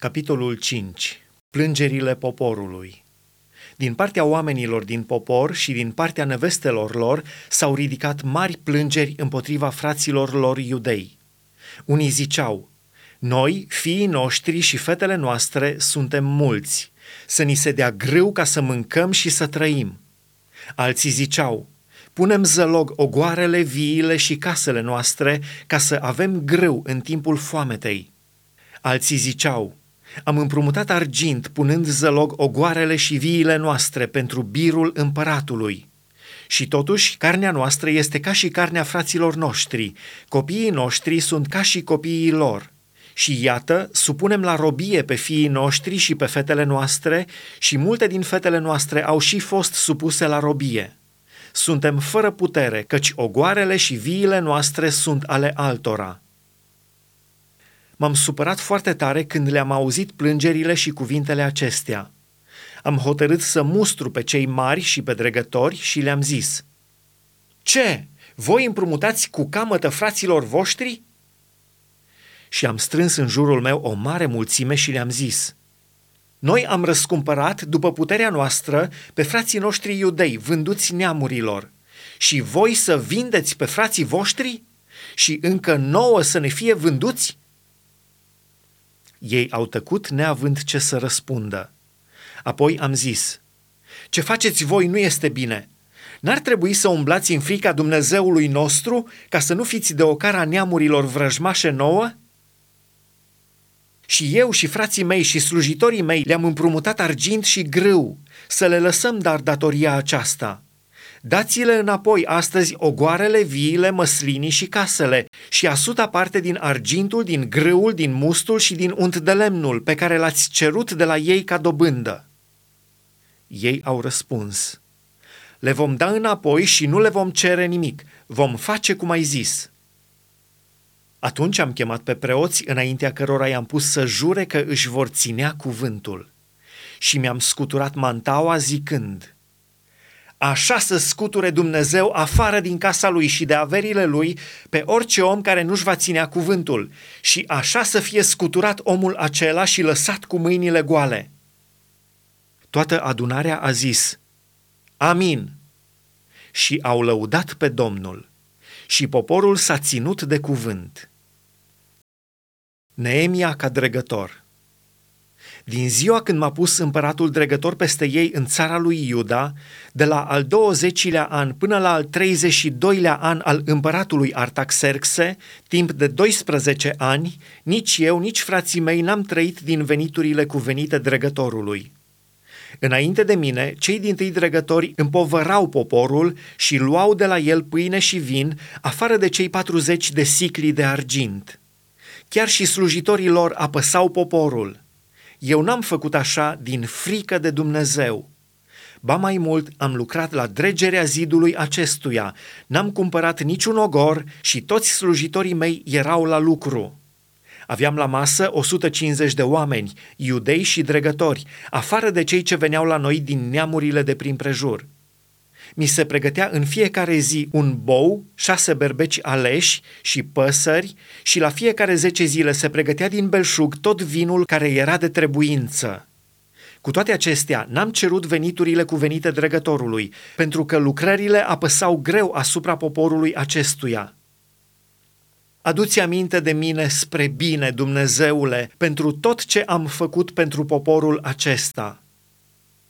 Capitolul 5. Plângerile poporului. Din partea oamenilor din popor și din partea nevestelor lor s-au ridicat mari plângeri împotriva fraților lor iudei. Unii ziceau, noi, fiii noștri și fetele noastre, suntem mulți, să ni se dea grâu ca să mâncăm și să trăim. Alții ziceau, punem zălog ogoarele, viile și casele noastre ca să avem grâu în timpul foametei. Alții ziceau, am împrumutat argint punând zălog ogoarele și viile noastre pentru birul împăratului. Și totuși, carnea noastră este ca și carnea fraților noștri, copiii noștri sunt ca și copiii lor. Și iată, supunem la robie pe fiii noștri și pe fetele noastre, și multe din fetele noastre au și fost supuse la robie. Suntem fără putere, căci ogoarele și viile noastre sunt ale altora. M-am supărat foarte tare când le-am auzit plângerile și cuvintele acestea. Am hotărât să mustru pe cei mari și pe dregători și le-am zis, Ce? Voi împrumutați cu camătă fraților voștri? Și am strâns în jurul meu o mare mulțime și le-am zis, Noi am răscumpărat, după puterea noastră, pe frații noștri iudei, vânduți neamurilor, și voi să vindeți pe frații voștri? Și încă nouă să ne fie vânduți? Ei au tăcut neavând ce să răspundă. Apoi am zis, ce faceți voi nu este bine. N-ar trebui să umblați în frica Dumnezeului nostru ca să nu fiți de ocara neamurilor vrăjmașe nouă? Și eu și frații mei și slujitorii mei le-am împrumutat argint și grâu, să le lăsăm dar datoria aceasta – Dați-le înapoi astăzi ogoarele, viile, măslinii și casele și asuta parte din argintul, din grâul, din mustul și din unt de lemnul pe care l-ați cerut de la ei ca dobândă. Ei au răspuns, le vom da înapoi și nu le vom cere nimic, vom face cum ai zis. Atunci am chemat pe preoți înaintea cărora i-am pus să jure că își vor ținea cuvântul. Și mi-am scuturat mantaua zicând – Așa să scuture Dumnezeu afară din casa lui și de averile lui pe orice om care nu-și va ținea cuvântul și așa să fie scuturat omul acela și lăsat cu mâinile goale. Toată adunarea a zis, Amin, și au lăudat pe Domnul și poporul s-a ținut de cuvânt. Neemia ca dregător din ziua când m-a pus împăratul dregător peste ei în țara lui Iuda, de la al 20-lea an până la al 32-lea an al împăratului Artaxerxe, timp de 12 ani, nici eu, nici frații mei n-am trăit din veniturile cuvenite dregătorului. Înainte de mine, cei din tâi dregători împovărau poporul și luau de la el pâine și vin, afară de cei 40 de sicli de argint. Chiar și slujitorii lor apăsau poporul – eu n-am făcut așa din frică de Dumnezeu. Ba mai mult, am lucrat la dregerea zidului acestuia, n-am cumpărat niciun ogor și toți slujitorii mei erau la lucru. Aveam la masă 150 de oameni, iudei și dregători, afară de cei ce veneau la noi din neamurile de prin prejur mi se pregătea în fiecare zi un bou, șase berbeci aleși și păsări și la fiecare zece zile se pregătea din belșug tot vinul care era de trebuință. Cu toate acestea, n-am cerut veniturile cuvenite dregătorului, pentru că lucrările apăsau greu asupra poporului acestuia. Aduți aminte de mine spre bine, Dumnezeule, pentru tot ce am făcut pentru poporul acesta